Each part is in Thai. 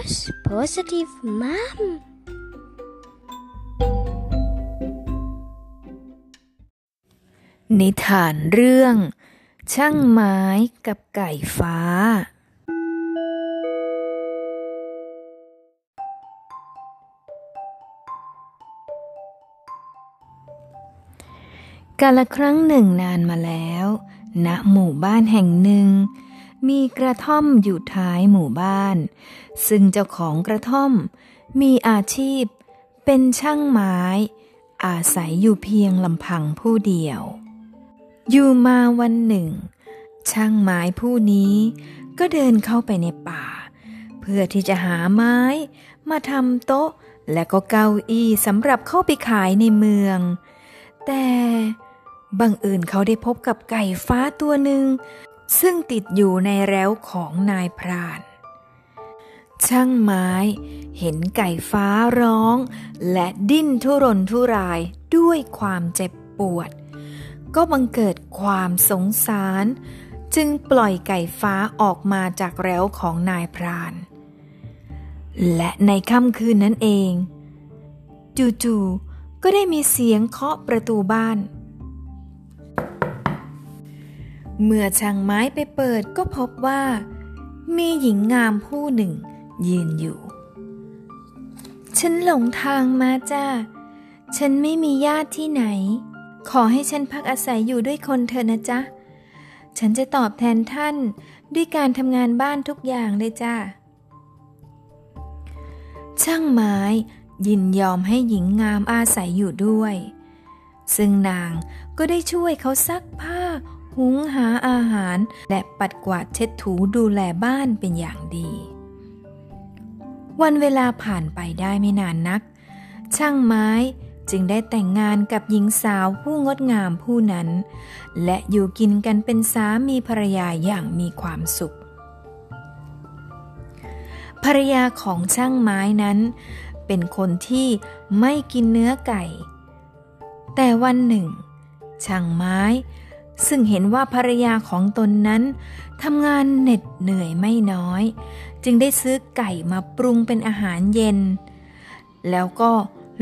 Rose Positive Mom นิทานเรื่อง ช่างไม้กับไก่ฟ้า กาละครั้งหนึ่งนานมาแล้ว ณหมู่บ้านแห่งหนึ่ง มีกระท่อมอยู่ท้ายหมู่บ้าน ซึ่งเจ้าของกระท่อม มีอาชีพ เป็นช่างไม้ อาศัยอยู่เพียงลำพังผู้เดียว อยู่มาวันหนึ่ง ช่างไม้ผู้นี้ ก็เดินเข้าไปในป่า เพื่อที่จะหาไม้ มาทำโต๊ะและก็เก้าอี้สำหรับเข้าไปขายในเมือง แต่บังเอิญเขาได้พบกับไก่ฟ้าตัวหนึ่ง ซึ่งติดอยู่ในแร้วของนายพราน ช่างไม้ เห็นไก่ฟ้าร้อง และดิ้นทุรนทุรายด้วยความเจ็บปวด ก็บังเกิดความสงสาร จึงปล่อยไก่ฟ้าออกมาจากแร้วของนายพราน และในค่ำคืนนั้นเอง จู่ๆก็ได้มีเสียงเคาะประตูบ้าน เมื่อช่างไม้ไปเปิดก็พบว่า มีหญิงงามผู้หนึ่ง ยืนอยู่ ฉันหลงทางมาจ้า ฉันไม่มีญาติที่ไหน ขอให้ฉันพักอาศัยอยู่ด้วยคนเถอนะจ๊ะ ฉันจะตอบแทนท่านด้วยการทำงานบ้านทุกอย่างเลยจ้า ช่างไม้ยินยอมให้หญิงงามอาศัยอยู่ด้วย ซึ่งนางก็ได้ช่วยเขาซักผ้า หุงหาอาหาร และปัดกวาดเช็ดถูดูแลบ้านเป็นอย่างดี วันเวลาผ่านไปได้ไม่นานนัก ช่างไม้จึงได้แต่งงานกับหญิงสาวผู้งดงามผู้นั้น และอยู่กินกันเป็นสามีภรรยาอย่างมีความสุข ภรรยาของช่างไม้นั้น เป็นคนที่ไม่กินเนื้อไก่ แต่วันหนึ่ง ช่างไม้ ซึ่งเห็นว่าภรรยาของตนนั้นทำงานเหน็ดเหนื่อยไม่น้อย จึงได้ซื้อไก่มาปรุงเป็นอาหารเย็น แล้วก็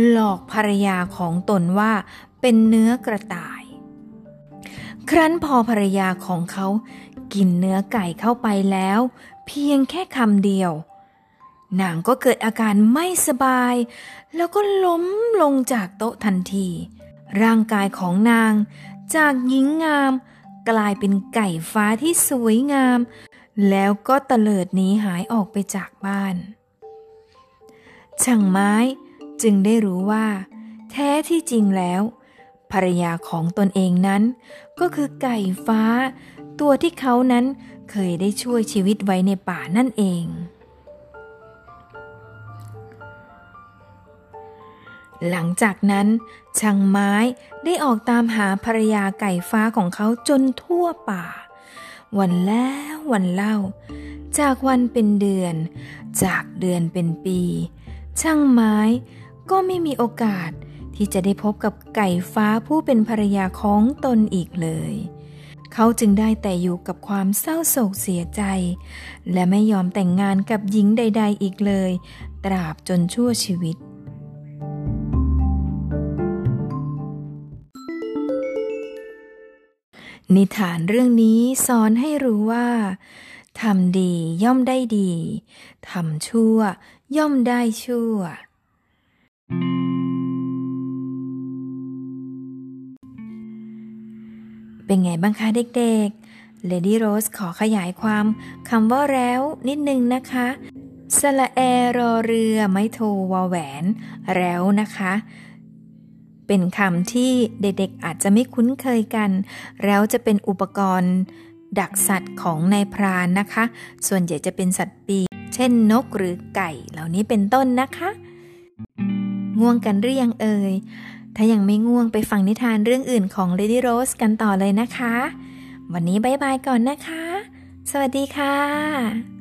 หลอกภรรยาของตนว่าเป็นเนื้อกระต่าย ครั้นพอภรรยาของเขากินเนื้อไก่เข้าไปแล้ว เพียงแค่คำเดียวนางก็เกิดอาการไม่สบาย แล้วก็ล้มลงจากโต๊ะทันที ร่างกายของนาง จากหญิงงาม กลายเป็นไก่ฟ้าที่สวยงาม แล้วก็เตลิดหนีหายออกไปจากบ้าน ช่างไม้จึงได้รู้ว่า แท้ที่จริงแล้ว ภรรยาของตนเองนั้น ก็คือไก่ฟ้า ตัวที่เขานั้นเคยได้ช่วยชีวิตไว้ในป่านั่นเอง หลังจากนั้นช่างไม้ได้ออกตามหาภรรยาไก่ฟ้าของเขาจนทั่วป่า วันแล้ววันเล่า จากวันเป็นเดือน จากเดือนเป็นปี ช่างไม้ก็ไม่มีโอกาสที่จะได้พบกับไก่ฟ้าผู้เป็นภรรยาของตนอีกเลย เขาจึงได้แต่อยู่กับความเศร้าโศกเสียใจ และไม่ยอมแต่งงานกับหญิงใด ๆ อีกเลย ตราบจนชั่วชีวิต นิทานเรื่องนี้สอนให้รู้ว่าทำดีย่อมได้ดี ทำชั่วย่อมได้ชั่ว เป็นไงบ้างคะเด็กๆ Lady Rose ขอขยายความคำว่าแล้วนิดนึงนะคะสละแอรอเรือ ไม่โทวาแหวน แล้วนะคะ เป็นคำที่เด็กๆอาจจะไม่คุ้นเคยกัน แล้วจะเป็นอุปกรณ์ดักสัตว์ของนายพรานนะคะ ส่วนใหญ่จะเป็นสัตว์ปีกเช่นนกหรือไก่เหล่านี้เป็นต้นนะคะ ง่วงกันหรือยังเอ่ย ถ้ายังไม่ง่วงไปฟังนิทานเรื่องอื่นของ Lady Rose กันต่อเลยนะคะ วันนี้บายบายก่อนนะคะ สวัสดีค่ะ